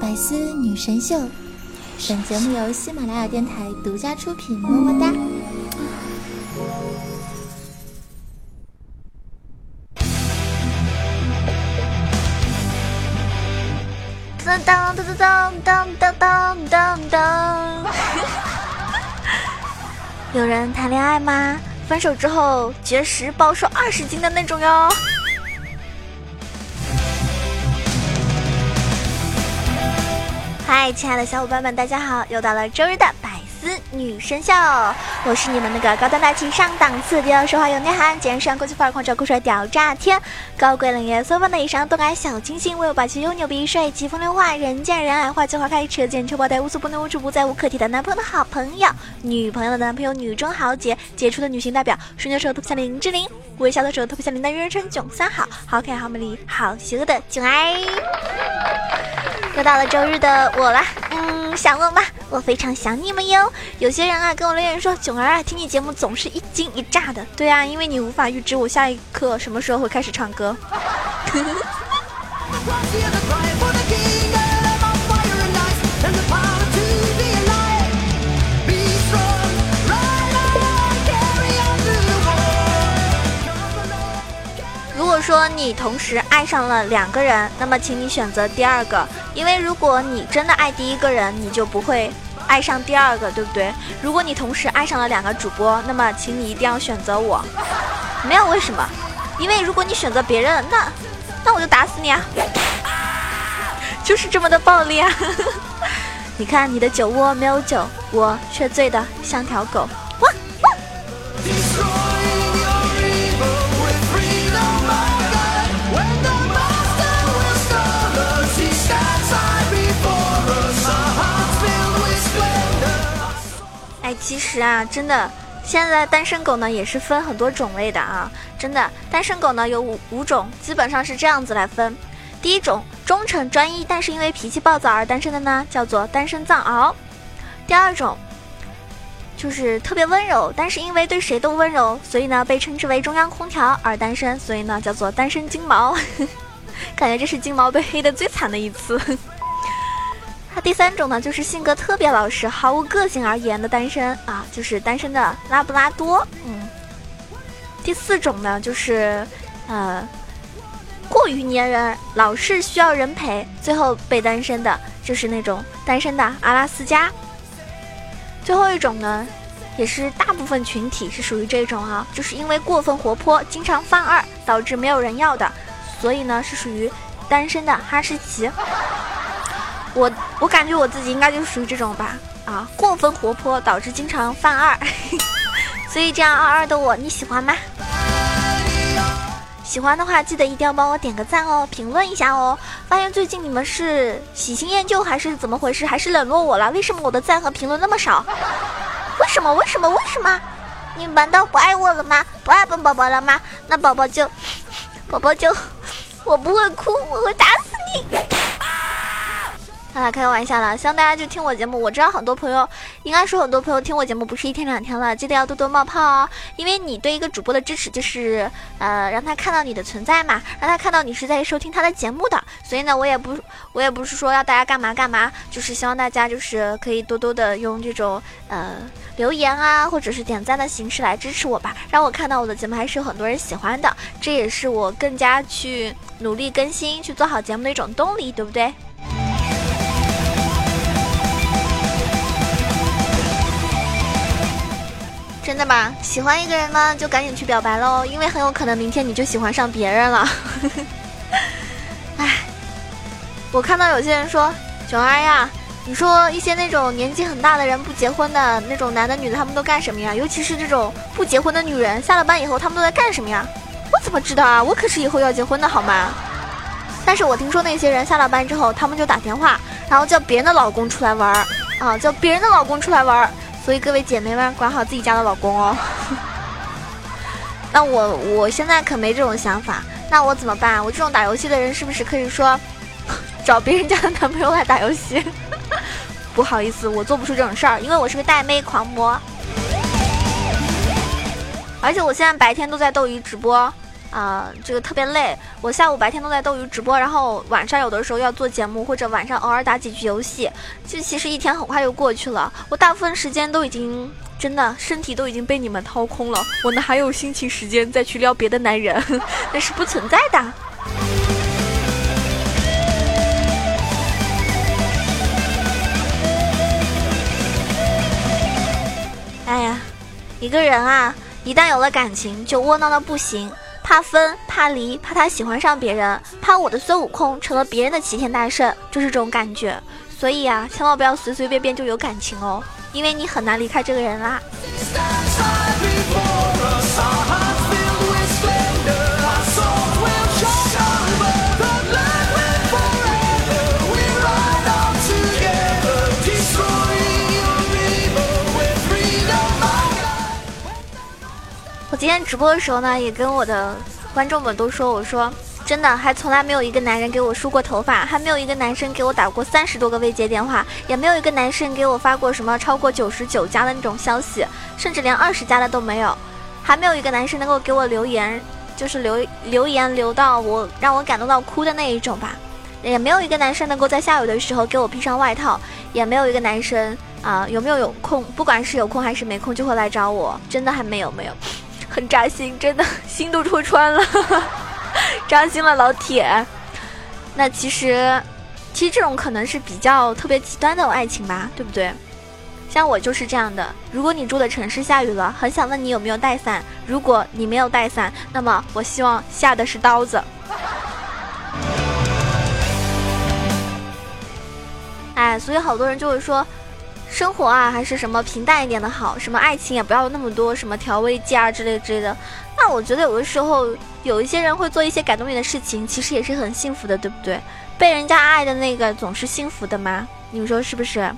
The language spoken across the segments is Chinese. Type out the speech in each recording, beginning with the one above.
百思女神秀，本节目由喜马拉雅电台独家出品，么么哒。当当当当当当当当当。有人谈恋爱吗？分手之后绝食暴瘦二十斤的那种哟。嗨，亲爱的小伙伴们，大家好！又到了周日的百思女神秀，我是你们那个高端大气上档次、低调奢华有内涵、简约国际范儿、狂拽酷帅屌炸天、高贵冷艳所有的以上动感小清新、威武霸气又牛逼、帅气风流话、人见人爱、花见花开、车见车爆胎、无所不能、无处不在、无可替代男朋友的好朋友、女朋友的男朋友、女中豪杰、杰出的女性代表、睡觉的时候特别像林志玲、微笑的时候特别像林黛玉、人称囧三好、好可爱、好美丽、好邪恶的囧儿。又到了周日的我啦，嗯，想我吗？我非常想你们哟。有些人啊跟我留言说，囧儿啊，听你节目总是一惊一乍的。对啊，因为你无法预知我下一刻什么时候会开始唱歌。如果说你同时爱上了两个人，那么请你选择第二个，因为如果你真的爱第一个人，你就不会爱上第二个，对不对？如果你同时爱上了两个主播，那么请你一定要选择我。没有为什么，因为如果你选择别人，那那我就打死你啊！就是这么的暴力啊！你看你的酒窝没有酒，我却醉得像条狗。哎，其实啊，真的，现在单身狗呢也是分很多种类的啊。真的，单身狗呢有五五种，基本上是这样子来分。第一种，忠诚专一，但是因为脾气暴躁而单身的呢，叫做单身藏獒。第二种，就是特别温柔，但是因为对谁都温柔，所以呢被称之为中央空调而单身，所以呢叫做单身金毛。感觉这是金毛被黑的最惨的一次。第三种呢，就是性格特别老实、毫无个性而言的单身啊，就是单身的拉布拉多。嗯。第四种呢，就是呃过于粘人，老是需要人陪，最后被单身的，就是那种单身的阿拉斯加。最后一种呢，也是大部分群体是属于这种啊，就是因为过分活泼，经常犯二，导致没有人要的，所以呢是属于单身的哈士奇。我我感觉我自己应该就属于这种吧，啊，过分活泼导致经常犯二，所以这样二二的我你喜欢吗？喜欢的话记得一定要帮我点个赞哦，评论一下哦。发现最近你们是喜新厌旧还是怎么回事？还是冷落我了？为什么我的赞和评论那么少？为什么？为什么？为什么？你们难道不爱我了吗？不爱本宝宝了吗？那宝宝就，宝宝就，我不会哭，我会打死你。开个玩笑了，希望大家就听我节目。我知道很多朋友，应该说很多朋友听我节目不是一天两天了，记得要多多冒泡哦。因为你对一个主播的支持，就是呃让他看到你的存在嘛，让他看到你是在收听他的节目的。所以呢，我也不我也不是说要大家干嘛干嘛，就是希望大家就是可以多多的用这种呃留言啊，或者是点赞的形式来支持我吧，让我看到我的节目还是有很多人喜欢的，这也是我更加去努力更新、去做好节目的一种动力，对不对？真的吧？喜欢一个人呢，就赶紧去表白喽，因为很有可能明天你就喜欢上别人了。唉，我看到有些人说，九儿呀，你说一些那种年纪很大的人不结婚的那种男的女的，他们都干什么呀？尤其是这种不结婚的女人，下了班以后他们都在干什么呀？我怎么知道啊？我可是以后要结婚的好吗？但是我听说那些人下了班之后，他们就打电话，然后叫别人的老公出来玩儿啊，叫别人的老公出来玩儿。所以各位姐妹们，管好自己家的老公哦。那我我现在可没这种想法，那我怎么办？我这种打游戏的人是不是可以说 找别人家的男朋友来打游戏？不好意思，我做不出这种事儿，因为我是个带妹狂魔。而且我现在白天都在斗鱼直播，啊，这个特别累。我下午白天都在斗鱼直播，然后晚上有的时候要做节目，或者晚上偶尔打几局游戏。这其实一天很快就过去了，我大部分时间都已经真的身体都已经被你们掏空了，我哪还有心情时间再去撩别的男人？那是不存在的。哎呀，一个人啊，一旦有了感情，就窝囊的不行。怕分，怕离，怕他喜欢上别人，怕我的孙悟空成了别人的齐天大圣，就是这种感觉。所以啊，千万不要随随便便就有感情哦，因为你很难离开这个人啦。我今天直播的时候呢，也跟我的观众们都说，我说真的，还从来没有一个男人给我梳过头发，还没有一个男生给我打过三十多个未接电话，也没有一个男生给我发过什么超过九十九加的那种消息，甚至连二十加的都没有，还没有一个男生能够给我留言，就是留留言留到我让我感动到哭的那一种吧，也没有一个男生能够在下雨的时候给我披上外套，也没有一个男生啊有没有有空，不管是有空还是没空就会来找我，真的还没有没有。很扎心，真的心都戳穿了，扎心了，老铁。那其实，其实这种可能是比较特别极端的爱情吧，对不对？像我就是这样的。如果你住的城市下雨了，很想问你有没有带伞。如果你没有带伞，那么我希望下的是刀子。哎，所以好多人就会说。生活啊，还是什么平淡一点的好，什么爱情也不要那么多什么调味剂啊之类之类的。那我觉得有的时候有一些人会做一些感动你的事情，其实也是很幸福的，对不对？被人家爱的那个总是幸福的吗？你们说是不是？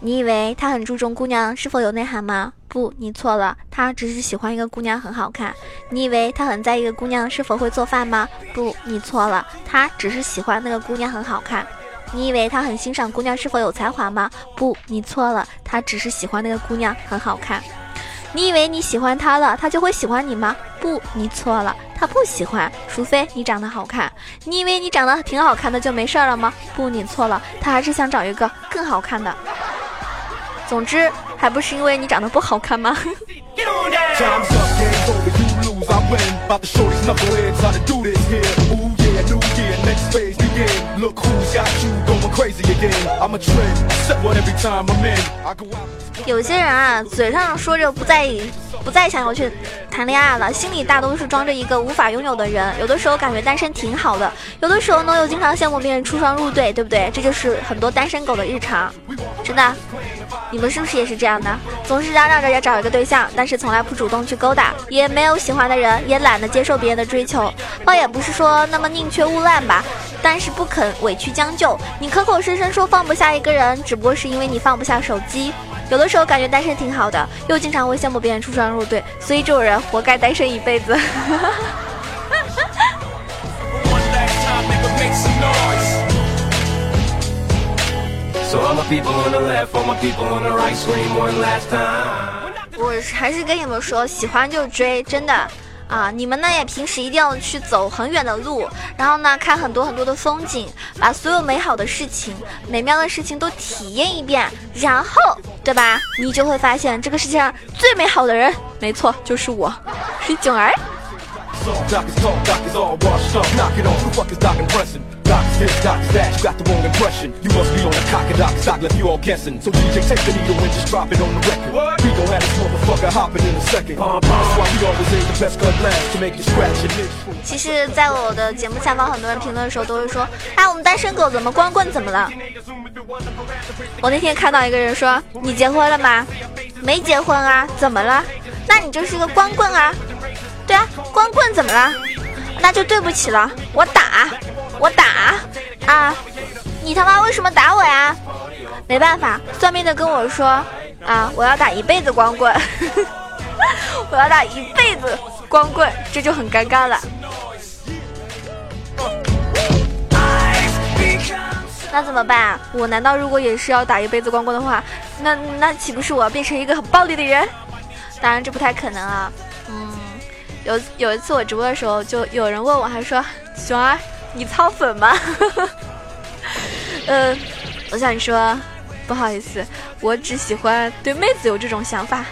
你以为他很注重姑娘是否有内涵吗？不，你错了，他只是喜欢一个姑娘很好看。你以为他很在意一个姑娘是否会做饭吗？不，你错了，他只是喜欢那个姑娘很好看。你以为他很欣赏姑娘是否有才华吗？不，你错了，他只是喜欢那个姑娘很好看。你以为你喜欢他了，他就会喜欢你吗？不，你错了，他不喜欢，除非你长得好看。你以为你长得挺好看的就没事了吗？不，你错了，他还是想找一个更好看的。总之，还不是因为你长得不好看吗？有些人啊，嘴上说着不再不再想要去谈恋爱了，心里大都是装着一个无法拥有的人。有的时候感觉单身挺好的，有的时候呢又经常羡慕别人出双入对，对不对？这就是很多单身狗的日常，真的。你们是不是也是这样的？总是嚷嚷着要找一个对象，但是从来不主动去勾搭，也没有喜欢的人，也懒得接受别人的追求。倒也不是说那么宁缺毋滥吧，但是不肯委屈将就。你口口声声说放不下一个人，只不过是因为你放不下手机。有的时候感觉单身挺好的，又经常会羡慕别人出双入对，所以这种人活该单身一辈子。我还是跟你们说，喜欢就追，真的啊！你们呢也平时一定要去走很远的路，然后呢看很多很多的风景，把所有美好的事情、美妙的事情都体验一遍，然后，对吧？你就会发现这个世界上最美好的人，没错，就是我，囧儿。其实，在我的节目下方，很多人评论的时候都会说：“哎，我们单身狗怎么光棍怎么了？”我那天看到一个人说：“你结婚了吗？没结婚啊？怎么了？那你就是个光棍啊？对啊，光棍怎么了？那就对不起了，我打。”我打啊！你他妈为什么打我呀？没办法，算命的跟我说啊，我要打一辈子光棍，我要打一辈子光棍，这就很尴尬了。那怎么办？我难道如果也是要打一辈子光棍的话，那那岂不是我要变成一个很暴力的人？当然这不太可能啊。有有一次我直播的时候，就有人问我，还说熊儿，你操粉吗？嗯，我想说，不好意思，我只喜欢对妹子有这种想法。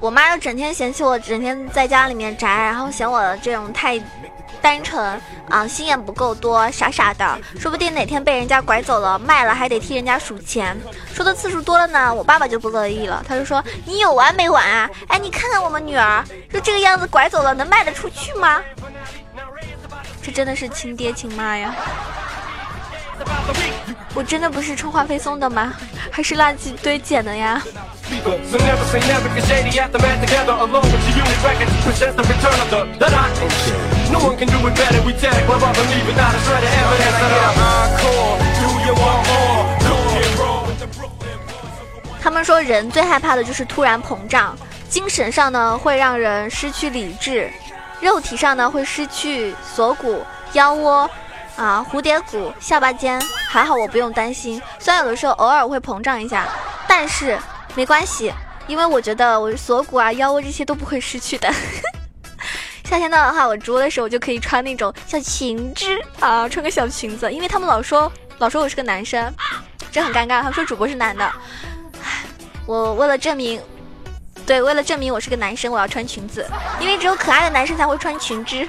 我妈就整天嫌弃我，整天在家里面宅，然后嫌我这种太单纯啊，心眼不够多，傻傻的，说不定哪天被人家拐走了，卖了还得替人家数钱。说的次数多了呢，我爸爸就不乐意了，他就说你有完没完啊？哎，你看看我们女儿，就这个样子拐走了，能卖得出去吗？这真的是亲爹亲妈呀！我真的不是充话费送的吗？还是垃圾堆捡的呀？他们说人最害怕的就是突然膨胀，精神上呢会让人失去理智，肉体上呢会失去锁骨、腰窝。啊，蝴蝶骨、下巴尖，还好我不用担心。虽然有的时候偶尔会膨胀一下，但是没关系，因为我觉得我锁骨啊、腰窝这些都不会失去的。夏天到的话，我直播的时候就可以穿那种小裙子啊，穿个小裙子，因为他们老说老说我是个男生，这很尴尬。他们说主播是男的，我为了证明，对，为了证明我是个男生，我要穿裙子，因为只有可爱的男生才会穿裙子。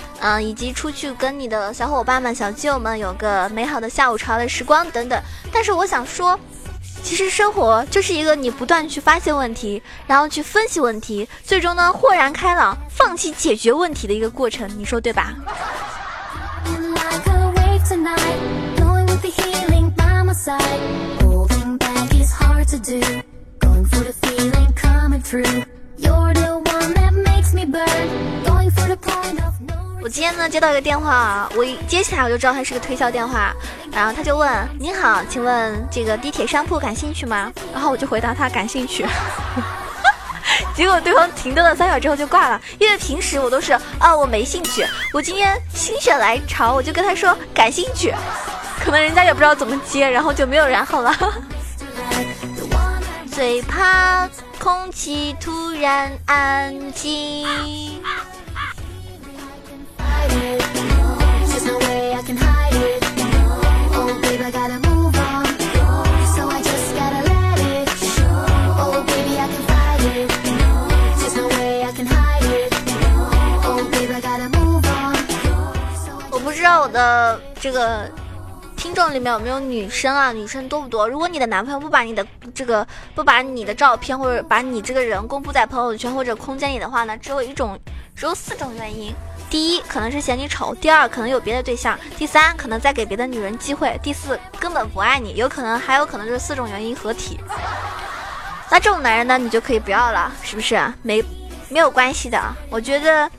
嗯，以及出去跟你的小伙伴们、小基友们有个美好的下午茶的时光等等。但是我想说，其实生活就是一个你不断去发现问题，然后去分析问题，最终呢豁然开朗，放弃解决问题的一个过程。你说对吧？我今天呢接到一个电话，我一接起来我就知道他是个推销电话，然后他就问：“您好，请问这个地铁商铺感兴趣吗？”然后我就回答他感兴趣，结果对方停顿了三秒之后就挂了，因为平时我都是啊我没兴趣，我今天心血来潮我就跟他说感兴趣，可能人家也不知道怎么接，然后就没有然后了。最怕空气突然安静。道我的这个。听众里面有没有女生啊？女生多不多？如果你的男朋友不把你的这个不把你的照片或者把你这个人公布在朋友圈或者空间里的话呢？只有一种，只有四种原因：第一，可能是嫌你丑；第二，可能有别的对象；第三，可能在给别的女人机会；第四，根本不爱你。有可能，还有可能就是四种原因合体。那这种男人呢，你就可以不要了，是不是？没没有关系的。我觉得，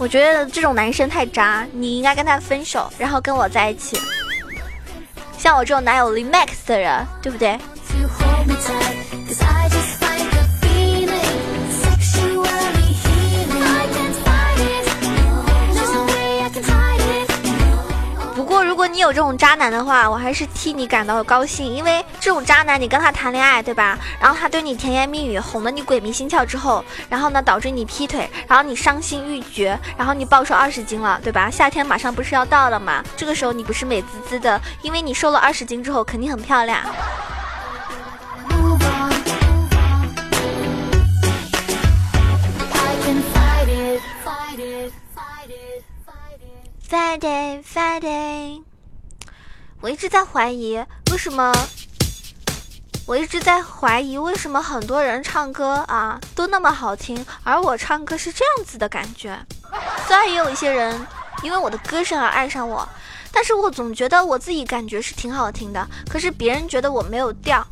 我觉得这种男生太渣，你应该跟他分手，然后跟我在一起。像我这种男友力 max 的人，对不对？渣男的话，我还是替你感到高兴，因为这种渣男，你跟他谈恋爱，对吧？然后他对你甜言蜜语，哄得你鬼迷心窍之后，然后呢导致你劈腿，然后你伤心欲绝，然后你暴瘦二十斤了，对吧？夏天马上不是要到了吗？这个时候你不是美滋滋的，因为你瘦了二十斤之后肯定很漂亮。Fighting fighting。我一直在怀疑为什么，我一直在怀疑为什么很多人唱歌啊都那么好听，而我唱歌是这样子的感觉。虽然也有一些人因为我的歌声而爱上我，但是我总觉得我自己感觉是挺好听的，可是别人觉得我没有调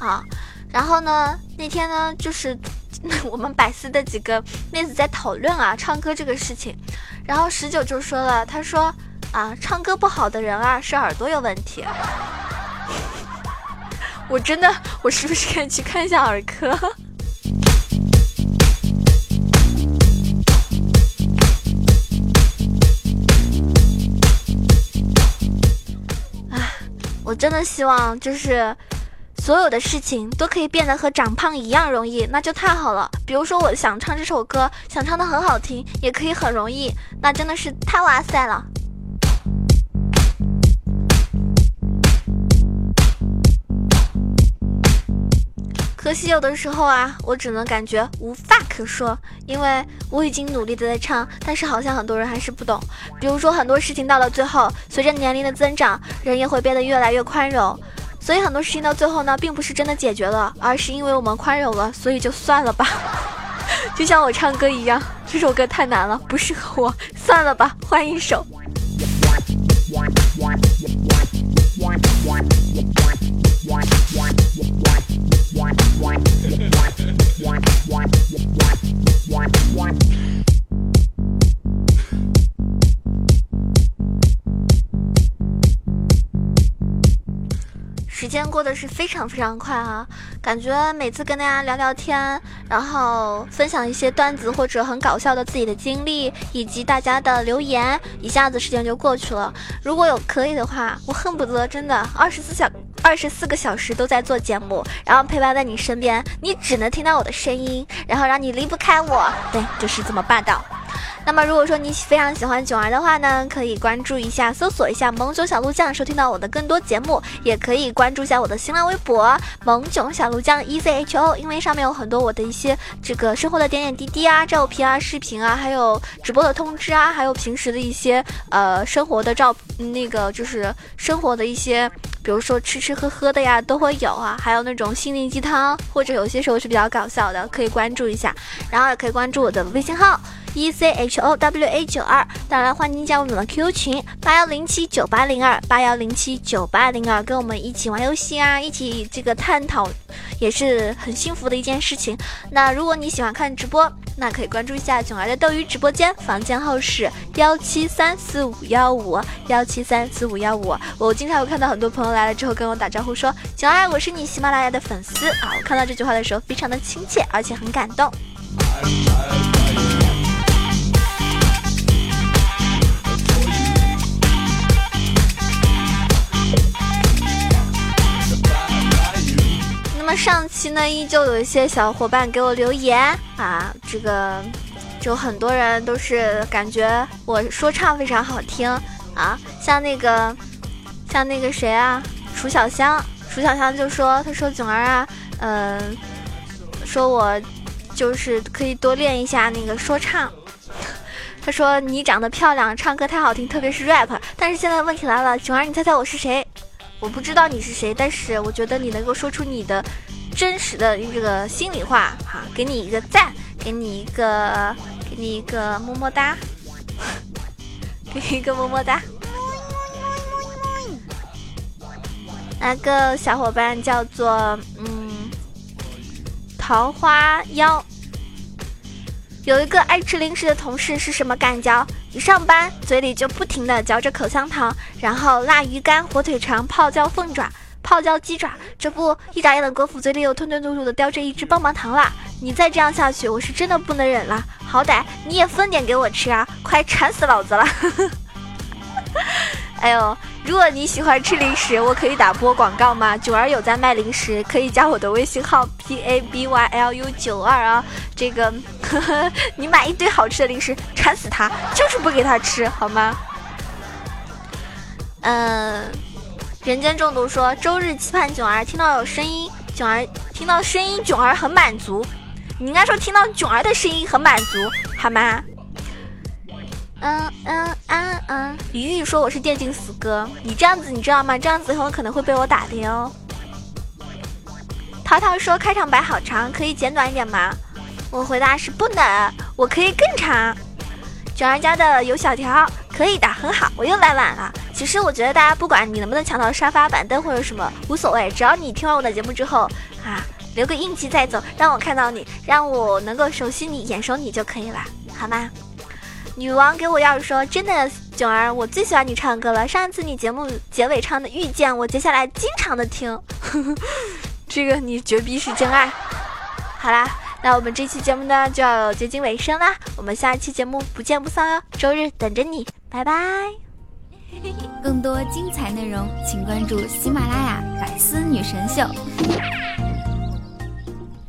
啊。然后呢，那天呢，就是 我们百思的几个妹子在讨论啊唱歌这个事情，然后十九就说了，他说啊，唱歌不好的人啊是耳朵有问题。我真的，我是不是可以去看一下耳科？我真的希望就是所有的事情都可以变得和长胖一样容易，那就太好了。比如说，我想唱这首歌，想唱的很好听，也可以很容易，那真的是太哇塞了。可惜有的时候啊，我只能感觉无话可说，因为我已经努力的在唱，但是好像很多人还是不懂。比如说很多事情到了最后，随着年龄的增长，人也会变得越来越宽容，所以很多事情到最后呢，并不是真的解决了，而是因为我们宽容了，所以就算了吧。就像我唱歌一样，这首歌太难了，不适合我，算了吧，换一首。时间过得是非常非常快啊，感觉每次跟大家聊聊天，然后分享一些段子或者很搞笑的自己的经历，以及大家的留言，一下子时间就过去了。如果有可以的话，我恨不得真的二十四小二十四个小时都在做节目，然后陪伴在你身边，你只能听到我的声音，然后让你离不开我。对，就是这么霸道。那么，如果说你非常喜欢囧儿的话呢，可以关注一下，搜索一下“萌囧小鹿酱”，收听到我的更多节目。也可以关注一下我的新浪微博“萌囧小鹿酱 E Z H O”，因为上面有很多我的一些这个生活的点点滴滴啊、照片啊、视频啊，还有直播的通知啊，还有平时的一些呃生活的照，那个就是生活的一些，比如说吃吃喝喝的呀，都会有啊。还有那种心灵鸡汤，或者有些时候是比较搞笑的，可以关注一下。然后也可以关注我的微信号。E c h o w a 九二，当然欢迎加入我们的 QQ 群八幺零七九八零二八幺零七九八零二，跟我们一起玩游戏啊，一起这个探讨，也是很幸福的一件事情。那如果你喜欢看直播，那可以关注一下囧儿的斗鱼直播间，房间号是幺七三四五幺五幺七三四五幺五。我经常会看到很多朋友来了之后跟我打招呼说：“囧儿，我是你喜马拉雅的粉丝啊！”我看到这句话的时候非常的亲切，而且很感动。上期呢，依旧有一些小伙伴给我留言啊，这个就很多人都是感觉我说唱非常好听啊，像那个像那个谁啊，楚小香，楚小香就说，他说囧儿啊，嗯，说我就是可以多练一下那个说唱，他说你长得漂亮，唱歌太好听，特别是 rap，但是现在问题来了，囧儿，你猜猜我是谁？我不知道你是谁，但是我觉得你能够说出你的真实的这个心里话，哈，给你一个赞，给你一个，给你一个么么哒，给你一个么么哒。那个小伙伴叫做嗯桃花妖。有一个爱吃零食的同事是什么感觉？一上班嘴里就不停的嚼着口香糖，然后辣鱼干、火腿肠、泡椒凤爪、泡椒鸡爪，这不一眨眼的功夫，嘴里又吞吞吐吐的叼着一只棒棒糖啦！你再这样下去，我是真的不能忍了。好歹你也分点给我吃啊！快馋死老子了！哎呦，如果你喜欢吃零食，我可以打播广告吗？九儿有在卖零食，可以加我的微信号 p a b y l u 九二啊。这个，呵呵，你买一堆好吃的零食，馋死他，就是不给他吃，好吗？嗯，人间中毒说周日期盼囧儿听到有声音，囧儿听到声音，囧儿很满足。你应该说听到囧儿的声音很满足，好吗？嗯嗯。安安。雨雨说我是电竞死哥，你这样子你知道吗？这样子很有可能会被我打的哟。淘淘说开场白好长，可以简短一点吗？我回答是不能，我可以更长。九儿家的有小条，可以的，很好。我又来晚了。其实我觉得大家不管你能不能抢到沙发板凳或者什么无所谓，只要你听完我的节目之后啊，留个印记再走，让我看到你，让我能够熟悉你，眼熟你就可以了，好吗？女王给我钥匙说：“真的，囧儿，我最喜欢你唱歌了。上一次你节目结尾唱的《遇见》，我接下来经常的听。这个你绝逼是真爱。好啦，那我们这期节目呢就要接近尾声啦，我们下一期节目不见不散哦，周日等着你，拜拜。更多精彩内容，请关注喜马拉雅《百思女神秀》。